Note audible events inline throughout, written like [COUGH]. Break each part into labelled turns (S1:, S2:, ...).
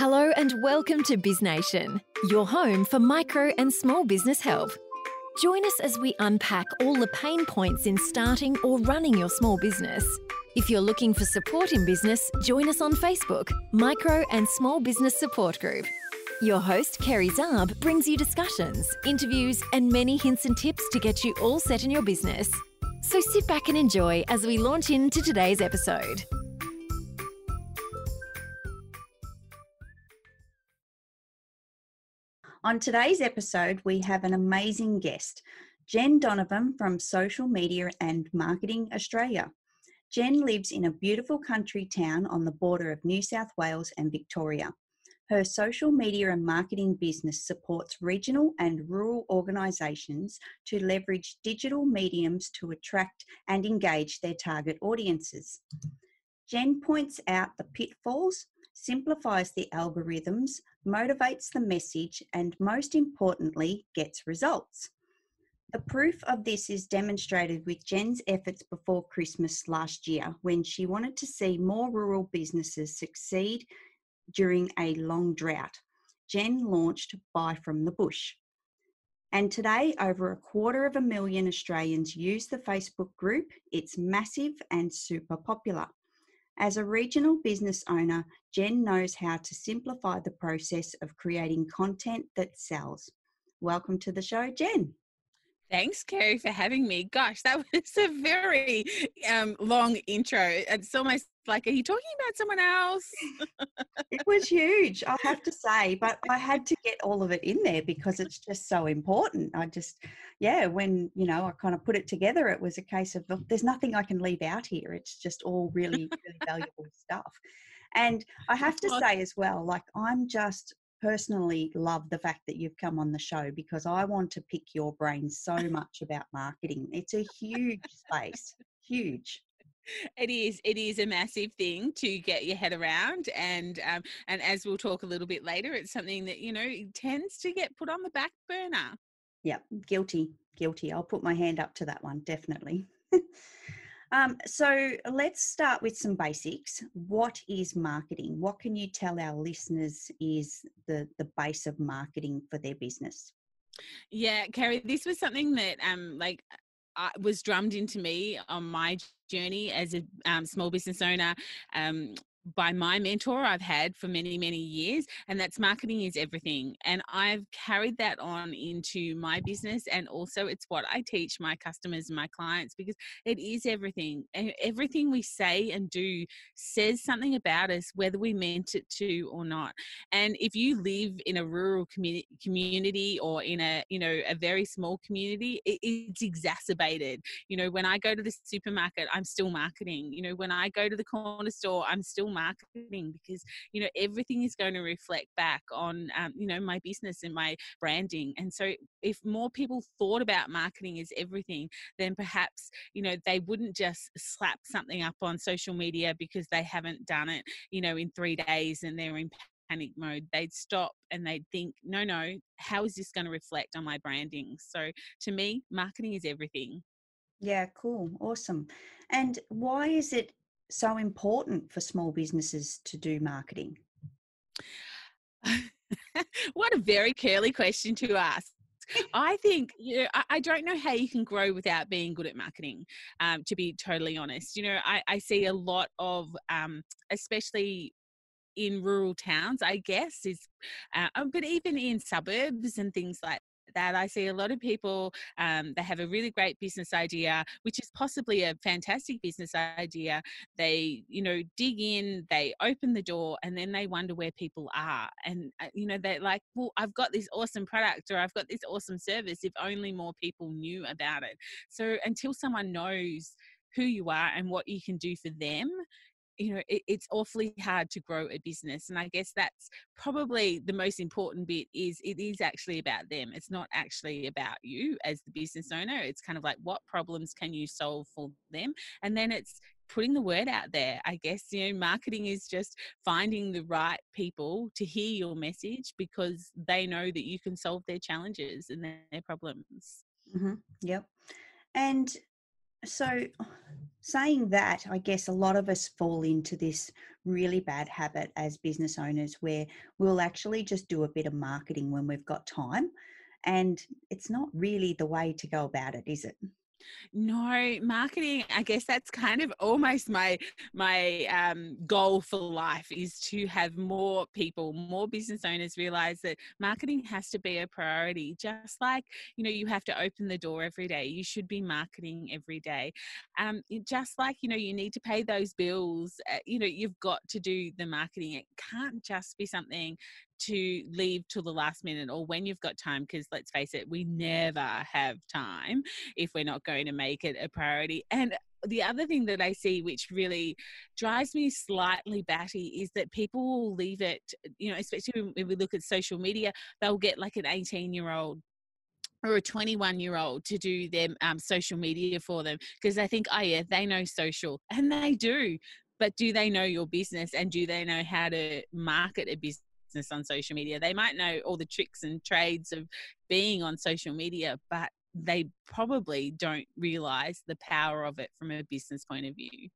S1: Hello and welcome to BizNation, your home for micro and small business help. Join us as we unpack all the pain points in starting or running your small business. If you're looking for support in business, join us on Facebook, Micro and Small Business Support Group. Your host, Kerry Zarb, brings you discussions, interviews, and many hints and tips to get you all set in your business. So sit back and enjoy as we launch into today's episode.
S2: On today's episode, we have an amazing guest, Jen Donovan from Social Media and Marketing Australia. Jen lives in a beautiful country town on the border of New South Wales and Victoria. Her social media and marketing business supports regional and rural organisations to leverage digital mediums to attract and engage their target audiences. Jen points out the pitfalls, simplifies the algorithms, motivates the message, and most importantly, gets results. The proof of this is demonstrated with Jen's efforts before Christmas last year when she wanted to see more rural businesses succeed during a long drought. Jen launched Buy from the Bush. And today, over a quarter of a million Australians use the Facebook group. It's massive and super popular. As a regional business owner, Jen knows how to simplify the process of creating content that sells. Welcome to the show, Jen.
S3: Thanks, Kerry, for having me. Gosh, that [LAUGHS] was a very um, long intro. It's almost like, are you talking about someone else? [LAUGHS]
S2: it was huge, I have to say, but I had to get all of it in there because it's just so important. I just, yeah, when, you know, I kind of put it together, it was a case of there's nothing I can leave out here. It's just all really, really [LAUGHS] valuable stuff. And I have to say as well, like, I'm just personally love the fact that you've come on the show because I want to pick your brain so much about marketing. It's a huge space, huge
S3: it is it is a massive thing to get your head around and um, and as we'll talk a little bit later it's something that you know tends to get put on the back burner.
S2: Yeah guilty guilty. I'll put my hand up to that one definitely. [LAUGHS] Um, so let's start with some basics. What is marketing? What can you tell our listeners is the the base of marketing for their business?
S3: Yeah, Kerry, this was something that um like uh, was drummed into me on my journey as a um, small business owner um, by my mentor I've had for many, many years, and that's marketing is everything. And I've carried that on into my business, and also it's what I teach my customers and my clients because it is everything. And everything we say and do says something about us, whether we meant it to or not. And if you live in a rural community, community or in a you know a very small community, it, it's exacerbated. You know, when I go to the supermarket, I'm still marketing. You know, when I go to the corner store, I'm still marketing because you know everything is going to reflect back on um, you know my business and my branding and so if more people thought about marketing as everything then perhaps you know they wouldn't just slap something up on social media because they haven't done it you know in three days and they're in panic mode they'd stop and they'd think no no how is this going to reflect on my branding so to me marketing is everything
S2: yeah, cool. Awesome. And why is it so important for small businesses to do marketing? [LAUGHS]
S3: what a very curly question to ask. [LAUGHS] I think you know, I, don't know how you can grow without being good at marketing. Um, to be totally honest, you know, I, I see a lot of, um, especially in rural towns, I guess, is, uh, um, but even in suburbs and things like that I see a lot of people, um, they have a really great business idea, which is possibly a fantastic business idea. They, you know, dig in, they open the door, and then they wonder where people are. And, uh, you know, they're like, well, I've got this awesome product or I've got this awesome service if only more people knew about it. So until someone knows, who you are and what you can do for them you know it, it's awfully hard to grow a business and i guess that's probably the most important bit is it is actually about them. It's not actually about you as the business owner. It's kind of like what problems can you solve for them? And then it's putting the word out there i guess you know marketing is just finding the right people to hear your message because they know that you can solve their challenges and their problems.
S2: Mm-hmm. yep. And so saying that, I guess a lot of us fall into this really bad habit as business owners where we'll actually just do a bit of marketing when we've got time. And it's not really the way to go about it, is it?
S3: No, marketing, I guess that's kind of almost my my um, goal for life is to have more people, more business owners realize that marketing has to be a priority. Just like, you know, you have to open the door every day. You should be marketing every day. Um, just like, you know, you need to pay those bills, uh, you know, you've got to do the marketing. It can't just be something to leave till the last minute or when you've got time because let's face it we never have time if we're not going to make it a priority and the other thing that I see, which really drives me slightly batty, is that people will leave it, you know, especially when we look at social media, they'll get like an 18 year old or a 21 year old to do their um, social media for them because they think, oh, yeah, they know social. And they do. But do they know your business and do they know how to market a business? Business on social media. They might know all the tricks and trades of being on social media, but they probably don't realize the power of it from a business point of view.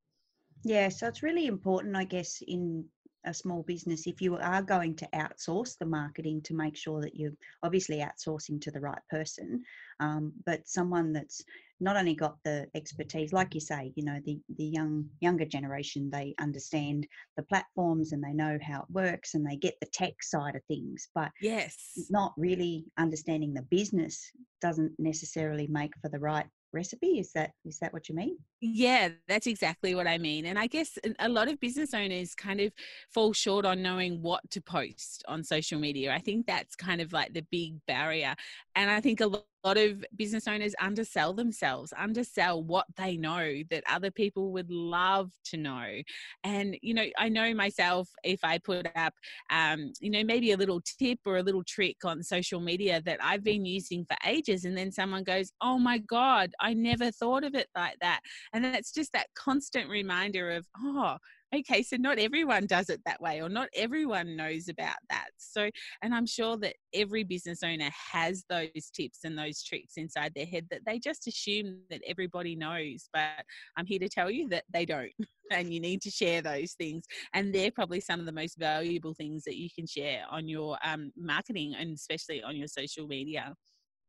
S2: Yeah, so it's really important, I guess, in a small business if you are going to outsource the marketing to make sure that you're obviously outsourcing to the right person um, but someone that's not only got the mm. expertise like you say you know the the young younger generation they understand the platforms and they know how it works and they get the tech side of things but
S3: yes.
S2: not really understanding the business doesn't necessarily make for the right recipe. Is that is that what you mean?
S3: Yeah that's exactly what i mean and i guess a lot of business owners kind of fall short on knowing what to post on social media. I think that's kind of like the big barrier and i think a lot lot of business owners undersell themselves, undersell what they know that other people would love to know. And, you know, I know myself, if I put up, um, you know, maybe a little tip or a little trick on social media that I've been using for ages, and then someone goes, oh my God, I never thought of it like that. And then it's just that constant reminder of, oh, okay, so not everyone does it that way, or not everyone knows about that. So, and I'm sure that every business owner has those tips and those tricks inside their head that they just assume that everybody knows. But I'm here to tell you that they don't. [LAUGHS] And you need to share those things. And they're probably some of the most valuable things that you can share on your um, marketing and especially on your social media.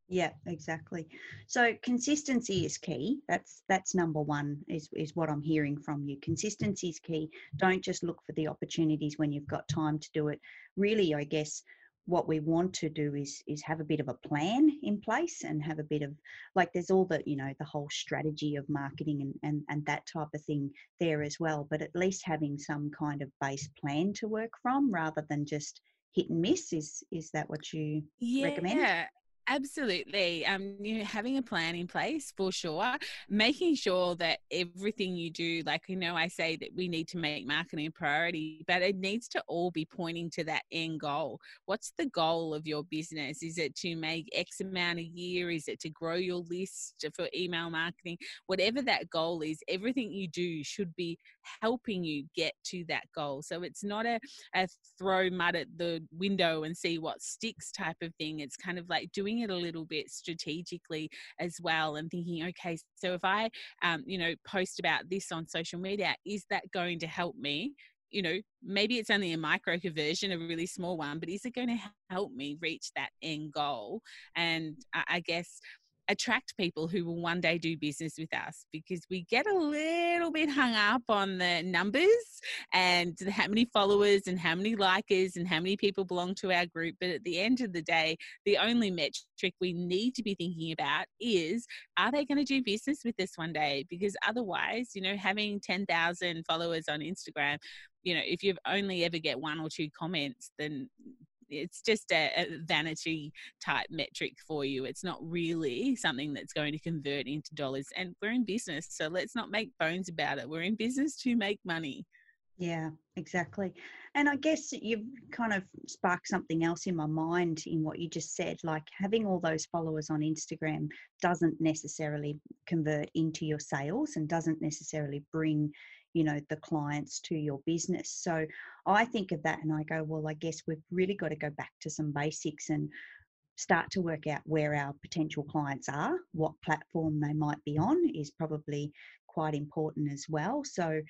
S2: Yeah, exactly. So consistency is key. That's that's number one is is what I'm hearing from you. Consistency is key. Don't just look for the opportunities when you've got time to do it. Really, I guess what we want to do is is have a bit of a plan in place and have a bit of like there's all the you know the whole strategy of marketing and and, and that type of thing there as well but at least having some kind of base plan to work from rather than just hit and miss is is that what you
S3: yeah,
S2: recommend
S3: yeah Absolutely. Um, you know, having a plan in place for sure, making sure that everything you do, like you know, I say that we need to make marketing a priority, but it needs to all be pointing to that end goal. What's the goal of your business? Is it to make X amount a year? Is it to grow your list for email marketing? Whatever that goal is, everything you do should be helping you get to that goal. So it's not a, a throw mud at the window and see what sticks type of thing. It's kind of like doing it a little bit strategically as well and thinking, okay, so if I, um, you know, post about this on social media, is that going to help me? you know, maybe it's only a micro conversion, a really small one, but is it going to help me reach that end goal? And I guess attract people who will one day do business with us because we get a little bit hung up on the numbers and how many followers and how many likers and how many people belong to our group. But at the end of the day, the only metric we need to be thinking about is are they going to do business with us one day? Because otherwise, you know, having 10,000 followers on Instagram, you know, if you've only ever get one or two comments, then it's just a, a, vanity type metric for you. It's not really something that's going to convert into dollars. And we're in business, so let's not make bones about it. We're in business to make money.
S2: Yeah, exactly. And I guess you've kind of sparked something else in my mind in what you just said. Like having all those followers on Instagram doesn't necessarily convert into your sales and doesn't necessarily bring you know the clients to your business so i think of that and i go well i guess we've really got to go back to some basics and start to work out where our potential clients are, what platform they might be on is probably quite important as well. So,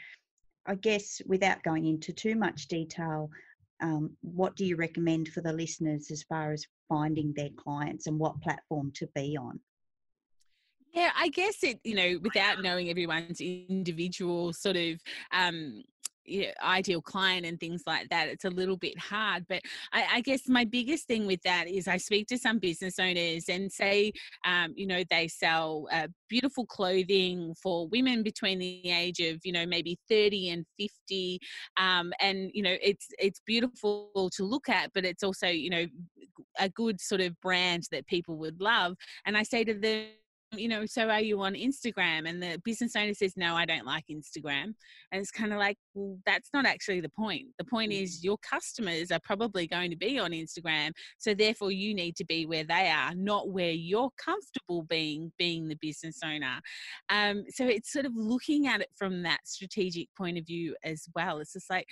S2: I guess without going into too much detail, um, what do you recommend for the listeners as far as finding their clients and what platform to be on?
S3: Yeah, I guess it, you know, without knowing everyone's individual sort of um, you know, ideal client and things like that, it's a little bit hard. But I, I, guess my biggest thing with that is I speak to some business owners and say, um, you know, they sell uh, beautiful clothing for women between the age of, you know, maybe 30 and 50. Um, and, you know, it's, it's beautiful to look at, but it's also, you know, a good sort of brand that people would love. And I say to them, you know, so are you on Instagram? And the business owner says, no, I don't like Instagram. And it's kind of like, well, that's not actually the point. The point is your customers are probably going to be on Instagram. So therefore you need to be where they are, not where you're comfortable being, being the business owner. Um, so it's sort of looking at it from that strategic point of view as well. It's just like,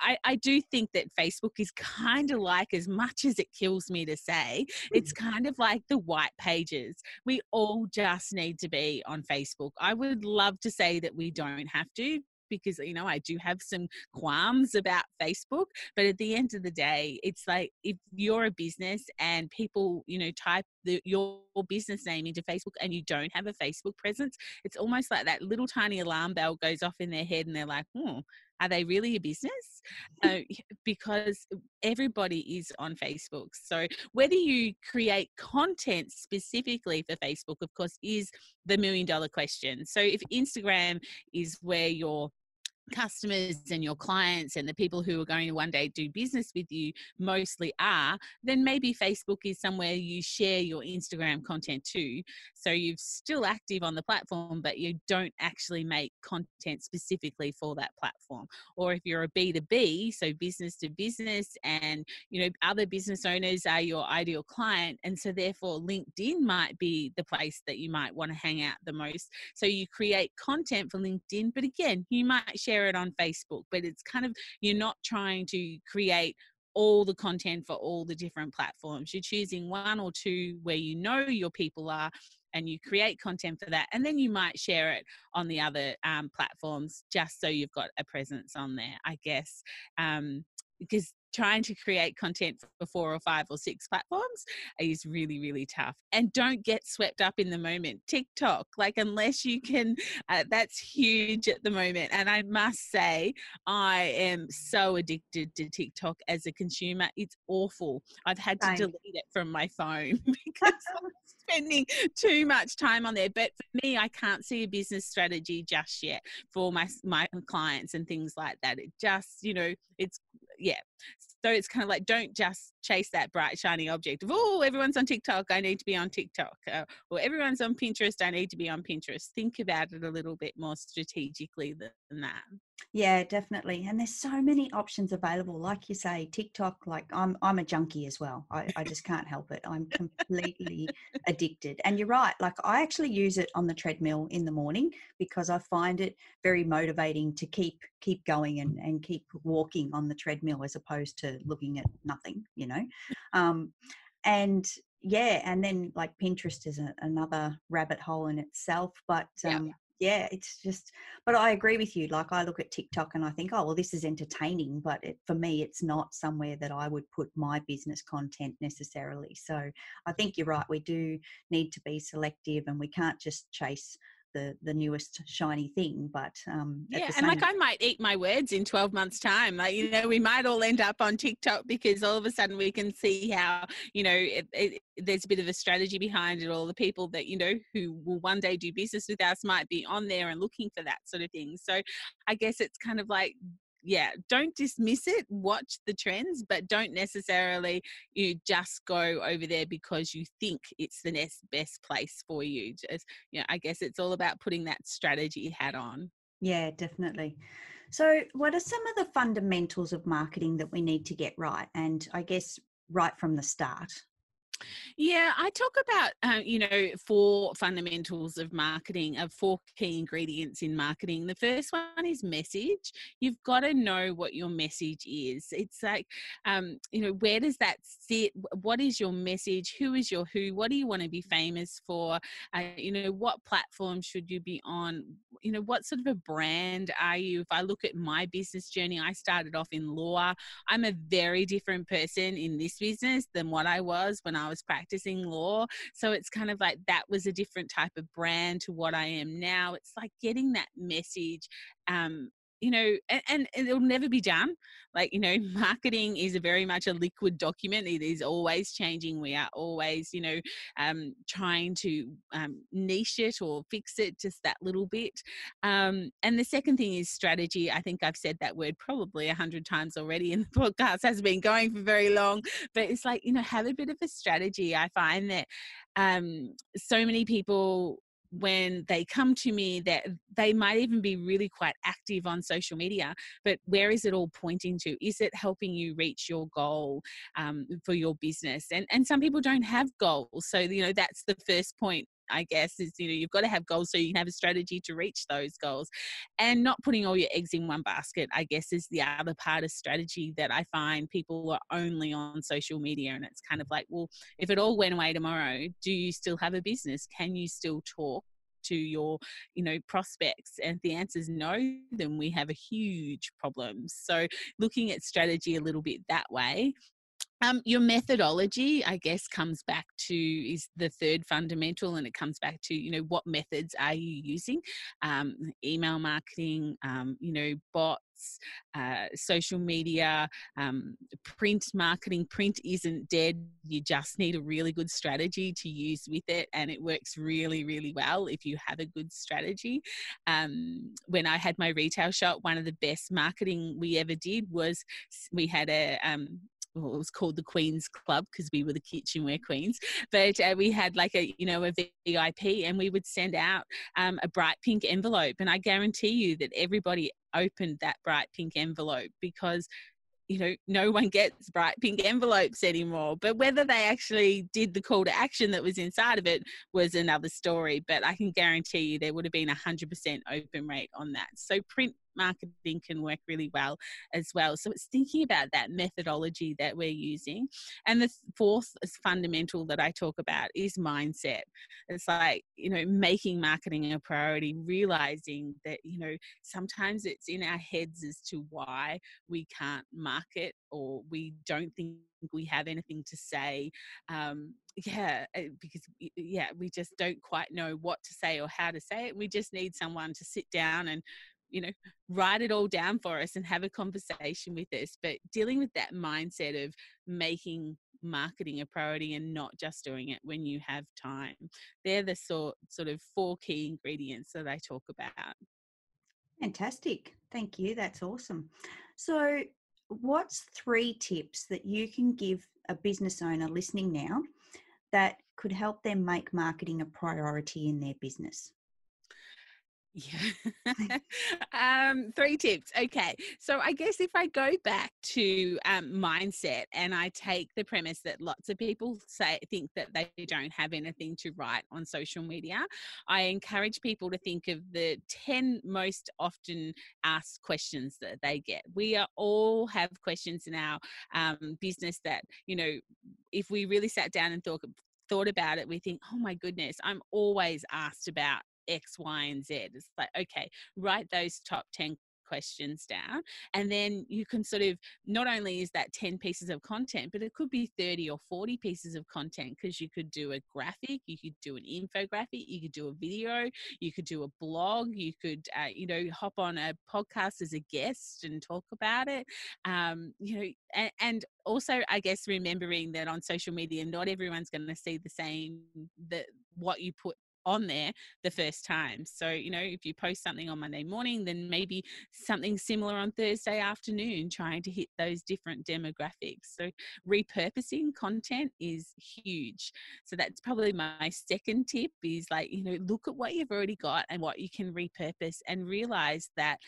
S3: I, I do think that Facebook is [LAUGHS] kind of like, as much as it kills me to say, it's kind of like the white pages. We all just need to be on Facebook. I would love to say that we don't have to because you know I do have some qualms about Facebook but at the end of the day it's like if you're a business and people you know type the, your business name into Facebook and you don't have a Facebook presence it's almost like that little tiny alarm bell goes off in their head and they're like hmm are they really a business? Uh, because everybody is on Facebook. So whether you create content specifically for Facebook, of course, is the million dollar question. So if Instagram is where your customers and your clients and the people who are going to one day do business with you mostly are, then maybe Facebook is somewhere you share your Instagram content to. So you're still active on the platform, but you don't actually make content specifically for that platform. Or if you're a B2B, so business to business, and you know, other business owners are your ideal client. And so therefore LinkedIn might be the place that you might want to hang out the most. So you create content for LinkedIn, but again, you might share share it on Facebook, but it's kind of, you're not trying to create all the content for all the different platforms. You're choosing one or two where you know your people are and you create content for that. And then you might share it on the other um, platforms just so you've got a presence on there, I guess. Um, because trying to create content for four or five or six platforms is really really tough. And don't get swept up in the moment. Tiktok like unless you can uh, that's huge at the moment. And i must say i am so addicted to tiktok as a consumer. It's awful. I've had to Same. delete it from my phone [LAUGHS] because i'm spending too much time on there. But for me i can't see a business strategy just yet for my my clients and things like that. It just you know it's yeah. So it's kind of like don't just chase that bright shiny object of oh everyone's on tiktok i need to be on tiktok uh, or everyone's on pinterest i need to be on pinterest think about it a little bit more strategically than that
S2: yeah definitely and there's so many options available like you say tiktok like i'm i'm a junkie as well i, I just can't help it i'm completely addicted and you're right like i actually use it on the treadmill in the morning because i find it very motivating to keep keep going and, and keep walking on the treadmill as opposed to looking at nothing you know? Um, and yeah and then like pinterest is a, another rabbit hole in itself but um, yeah yeah it's just but i agree with you like i look at tiktok and i think oh well this is entertaining but it, for me it's not somewhere that i would put my business content necessarily. So i think you're right we do need to be selective and we can't just chase the the newest shiny thing but um
S3: yeah and like i might eat my words in 12 months time like you know we might all end up on tiktok because all of a sudden we can see how you know it, it, there's a bit of a strategy behind it all the people that you know who will one day do business with us might be on there and looking for that sort of thing. So i guess it's kind of like yeah, don't dismiss it. Watch the trends, but don't necessarily you just go over there because you think it's the next best place for you. Just, you know, I guess it's all about putting that strategy hat on.
S2: Yeah, definitely. So, what are some of the fundamentals of marketing that we need to get right? And I guess right from the start.
S3: Yeah, I talk about, uh, you know, four fundamentals of marketing, of four key ingredients in marketing. The first one is message. You've got to know what your message is. It's like, um, you know, where does that sit? What is your message? Who is your who? What do you want to be famous for? Uh, you know, what platform should you be on? You know, what sort of a brand are you? If I look at my business journey, I started off in law. I'm a very different person in this business than what I was when I was practicing law. So it's kind of like that was a different type of brand to what I am now. It's like getting that message um, you know, and, and, it'll never be done. Like, you know, [LAUGHS] marketing is a very much a liquid document. It is always changing. We are always, you know, um, trying to um, niche it or fix it just that little bit. Um, and the second thing is strategy. I think I've said that word probably a hundred times already in the [LAUGHS] podcast, has been going for very long, but it's like, you know, have a bit of a strategy. I find that um, so many people when they come to me that they might even be really quite active on social media but where is it all pointing to? Is it helping you reach your goal um, for your business? And and some people don't have goals so you know that's the first point I guess, is you know, you've got to have goals so you can have a strategy to reach those goals. And not putting all your eggs in one basket, I guess, is the other part of strategy that I find people are only on social media. And it's kind of like, well, if it all went away tomorrow, do you still have a business? Can you still talk? to your you know prospects and if the answer is no then we have a huge problem so looking at strategy a little bit that way um, your methodology, I guess, comes back to is the third fundamental, and it comes back to you know what methods are you using? Um, email marketing, um, you know, bots, uh, social media, um, print marketing. Print isn't dead. You just need a really good strategy to use with it, and it works really, really well if you have a good strategy. Um, when I had my retail shop, one of the best marketing we ever did was we had a um, well, it was called the Queen's Club because we were the kitchenware queens. But uh, we had like a, you know, a VIP and we would send out um, a bright pink envelope. And I guarantee you that everybody opened that bright pink envelope because you know, no one gets bright pink envelopes anymore. But whether they actually did the call to action that was inside of it was another story. But I can guarantee you there would have been a 100% open rate on that. So print marketing can work really well as well. So it's thinking about that methodology that we're using. And the fourth fundamental that I talk about is mindset. It's like, you know, making marketing a priority, realizing that, you know, sometimes it's in our heads as to why we can't market or we don't think we have anything to say um, yeah eh, because yeah we just don't quite know what to say or how to say it we just need someone to sit down and you know write it all down for us and have a conversation with us but dealing with that mindset of making marketing a priority and not just doing it when you have time. They're the sort sort of four key ingredients that i talk about.
S2: Fantastic. Thank you. That's awesome. So what's three tips that you can give a business owner listening now that could help them make marketing a priority in their business
S3: yeah. [LAUGHS] um, three tips. Okay. So I guess if I go back to um, mindset and I take the premise that lots of people say think that they don't have anything to write on social media, I encourage people to think of the 10 most often asked questions that they get. We are all have questions in our um, business that, you know, if we really sat down and thought thought about it, we think, oh my goodness, I'm always asked about X, Y, and Z. It's like, okay, write those top 10 questions down and then you can sort of not only is that 10 pieces of content but it could be 30 or 40 pieces of content because you could do a graphic you could do an infographic you could do a video you could do a blog you could uh, you know hop on a podcast as a guest and talk about it um, you know and, and also i guess remembering that on social media not everyone's going to see the same that what you put on there the first time. So, you know, if you post something on Monday morning, then maybe something similar on Thursday afternoon, trying to hit those different demographics. So, repurposing content is huge. So, that's probably my second tip is like, you know, look at what you've already got and what you can repurpose and realize that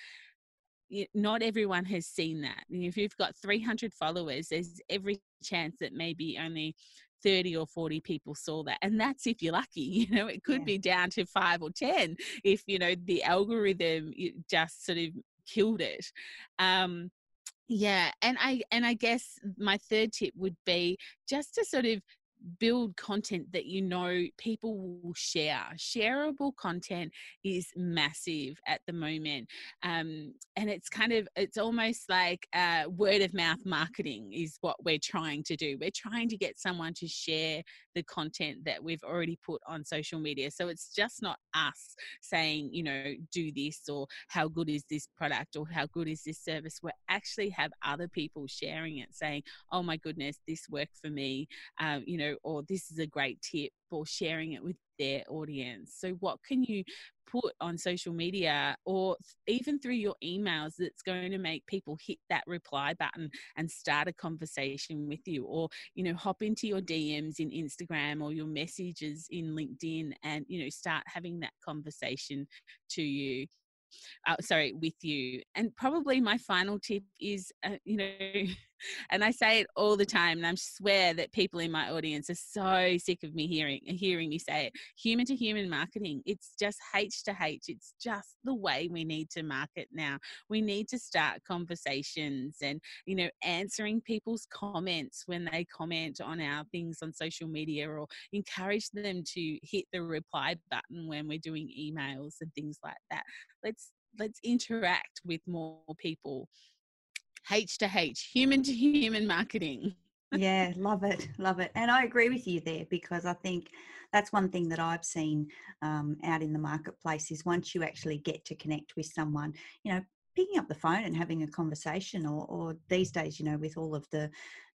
S3: not everyone has seen that. If you've got 300 followers, there's every chance that maybe only 30 or 40 people saw that and that's if you're lucky [LAUGHS] you know it could yeah. be down to 5 or 10 if you know the algorithm just sort of killed it um yeah and i and i guess my third tip would be just to sort of build content that you know people will share. Shareable content is massive at the moment. Um, and it's kind of, it's almost like uh, word of mouth marketing is what we're trying to do. We're trying to get someone to share the content that we've already put on social media. So it's just not us saying, you know, do this or how good is this product or how good is this service. We actually have other people sharing it saying, oh my goodness, this worked for me. Um, you know, or this is a great tip for sharing it with their audience. So, what can you put on social media or even through your emails that's going to make people hit that reply button and start a conversation with you? Or, you know, hop into your DMs in Instagram or your messages in LinkedIn and, you know, start having that conversation to you uh, sorry, with you. And probably my final tip is, uh, you know, [LAUGHS] and I say it all the time, and I swear that people in my audience are so sick of me hearing hearing me say it. Human to human marketing. It's just H to H. It's just the way we need to market now. We need to start conversations and you know answering people's comments when they comment on our things on social media, or encourage them to hit the reply button when we're doing emails and things like that. Let's let's interact with more people H to H, human to human marketing.
S2: yeah, love it, love it. And I agree with you there because I think that's one thing that I've seen um, out in the marketplace is once you actually get to connect with someone, you know, picking up the phone and having a conversation or, or these days you know with all of the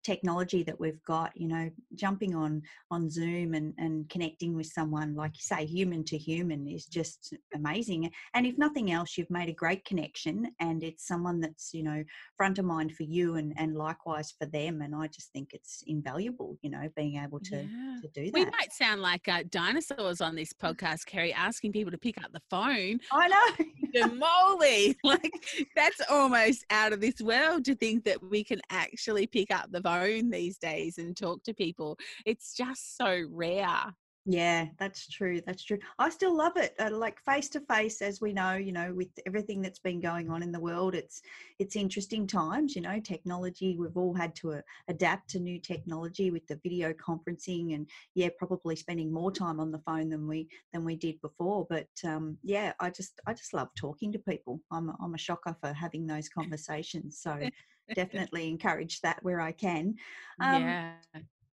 S2: technology that we've got you know jumping on on zoom and and connecting with someone like you say human to human is just amazing. And if nothing else you've made a great connection and it's someone that's you know front of mind for you and and likewise for them. And i just think it's invaluable you know being able to yeah. to do that.
S3: we might sound like uh, dinosaurs on this [LAUGHS] podcast kerry asking people to pick up the phone.
S2: I know.
S3: Moly [LAUGHS] like [LAUGHS] that's almost out of this world to think that we can actually pick up the phone phone these days and talk to people. It's just so rare.
S2: Yeah, that's true. That's true. I still love it. Uh, like face to face, as we know, you know, with everything that's been going on in the world, it's it's interesting times. You know, technology. We've all had to uh, adapt to new technology with the video conferencing, and yeah, probably spending more time on the phone than we than we did before. But um, yeah, I just I just love talking to people. I'm I'm a shocker for having those conversations. So [LAUGHS] [LAUGHS] definitely encourage that where I can.
S3: Um, yeah.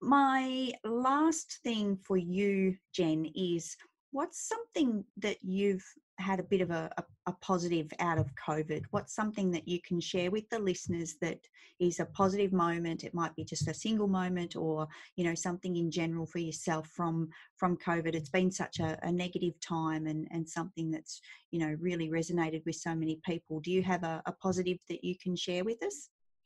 S2: My last thing for you, Jen, is what's something that you've had a bit of a, a, a, positive out of COVID? What's something that you can share with the listeners that is a positive moment? It might be just a single moment or, you know, something in general for yourself from from COVID. It's been such a, a negative time and, and something that's, you know, really resonated with so many people. Do you have a, a positive that you can share with us?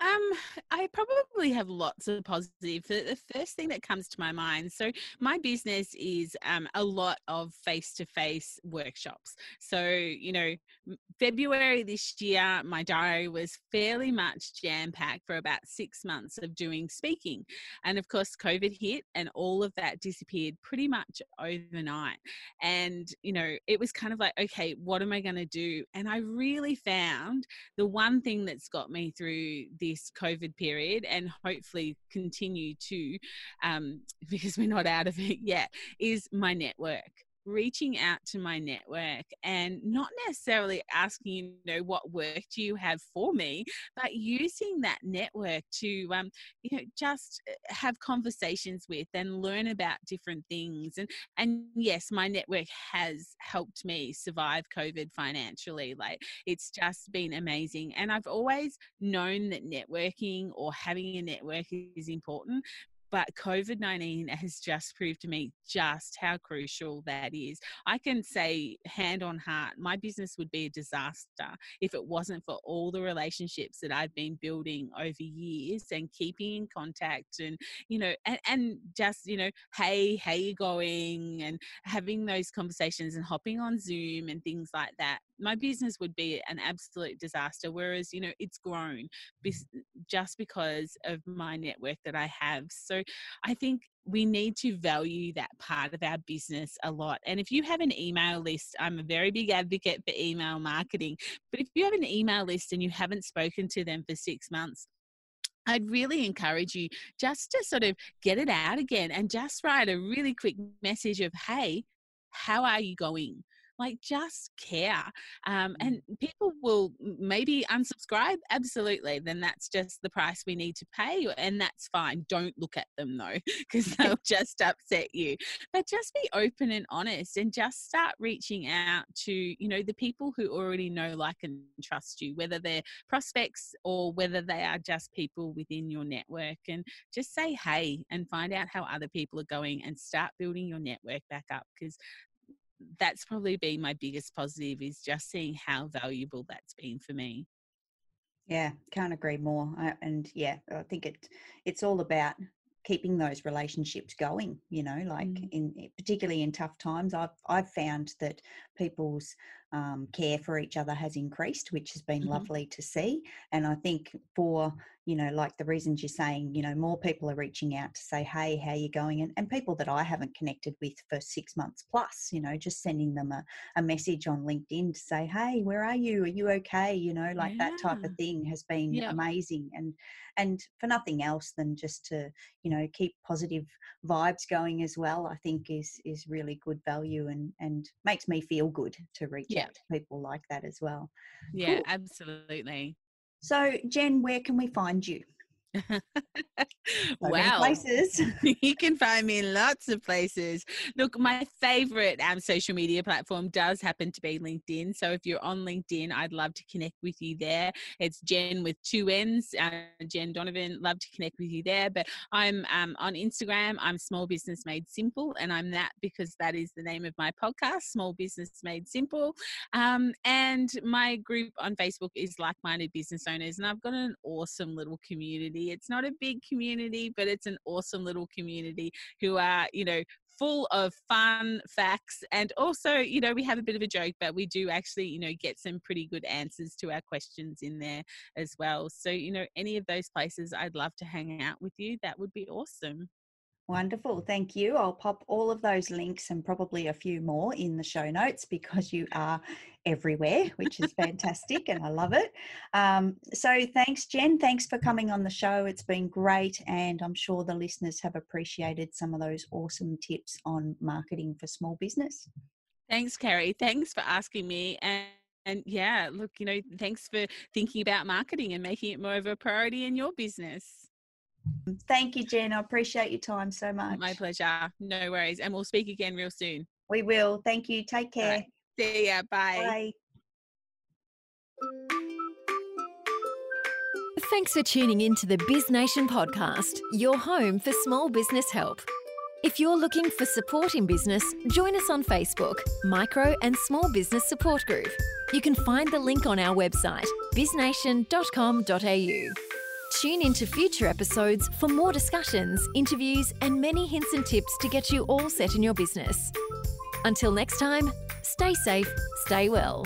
S3: Um, I probably have lots of positive. The first thing that comes to my mind. So my business is um, a lot of face-to-face workshops. So you know, February this year, my diary was fairly much jam-packed for about six months of doing speaking, and of course, COVID hit, and all of that disappeared pretty much overnight. And you know, it was kind of like, okay, what am I going to do? And I really found the one thing that's got me through this COVID period and hopefully continue to, um, [LAUGHS] because we're not out of it yet, is my network reaching out to my network and not necessarily asking you know what work do you have for me but using that network to um, you know just uh, have conversations with and learn about different things. And and yes my network has helped me survive covid financially like it's just been amazing. And i've always known that networking or having a network is important but COVID 19 has just proved to me just how crucial that is. I can say, hand on heart, my business would be a disaster if it wasn't for all the relationships that I've been building over years and keeping in contact and, you know, and, and just, you know, hey, how you going? And having those conversations and hopping on Zoom and things like that my business would be an absolute disaster. Whereas, you know, it's grown mm-hmm. just because of my network that I have. So I think we need to value that part of our business a lot. And if you have an email list, I'm a very big advocate for email marketing. But if you have an email list and you haven't spoken to them for six months, I'd really encourage you just to sort of get it out again and just write a really quick message of, hey, how are you going? Like just care um, mm. and people will maybe unsubscribe absolutely then that's just the price we need to pay and that's fine don't look at them though [LAUGHS] because they'll just upset you but just be open and honest and just start reaching out to you know the people who already know like and trust you whether they're prospects or whether they are just people within your network and just say hey and find out how other people are going and start building your network back up because that's probably been my biggest positive is just seeing how valuable that's been for me.
S2: Yeah, can't agree more. and yeah, I think it it's all about keeping those relationships going you know like mm. in particularly in tough times i've i've found that people's um, care for each other has increased which has been mm-hmm. lovely to see and i think for you know like the reasons you're saying you know more people are reaching out to say hey how you going and, and people that i haven't connected with for six months plus you know just sending them a, a message on linkedin to say hey where are you are you okay you know like yeah. that type of thing has been amazing and and for nothing else than just to you know keep positive vibes going as well i think is is really good value and and makes me feel good to reach yeah. Out to people like that as well.
S3: Yeah cool. absolutely.
S2: So jen where can we find you [LAUGHS]
S3: wow. Places. [LAUGHS] you can find me in lots of places. Look, my favorite um, social media platform does happen to be LinkedIn. So if you're on LinkedIn, I'd love to connect with you there. It's Jen with two N's, uh, Jen Donovan. Love to connect with you there. But I'm um, on Instagram. I'm Small Business Made Simple, and I'm that because that is the name of my podcast, Small Business Made Simple. Um, and my group on Facebook is Like Minded Business Owners, and I've got an awesome little community it's not a big community, but it's an awesome little community who are, you know, full of fun facts. And also you know we have a bit of a joke but we do actually you know get some pretty good answers to our questions in there as well. So you know any of those places i'd love to hang out with you. That would be awesome.
S2: Wonderful. Thank you. I'll pop all of those links and probably a few more in the show notes because you are everywhere, which is [LAUGHS] fantastic and I love it. Um, so thanks, Jen. Thanks for coming on the show. It's been great. And I'm sure the listeners have appreciated some of those awesome tips on marketing for small business.
S3: Thanks, Kerry. Thanks for asking me. And and yeah, look, you know, thanks for thinking about marketing and making it more of a priority in your business.
S2: Thank you, Jen. I appreciate your time so much.
S3: My pleasure. No worries. And we'll speak again real soon.
S2: We will. Thank you. Take care. Right.
S3: See ya. Bye.
S2: Bye.
S1: Thanks for tuning in to the Biz Nation podcast, your home for small business help. If you're looking for support in business, join us on Facebook, Micro and Small Business Support Group. You can find the link on our website, biznation.com.au. Tune into future episodes for more discussions, interviews, and many hints and tips to get you all set in your business. Until next time, stay safe, stay well.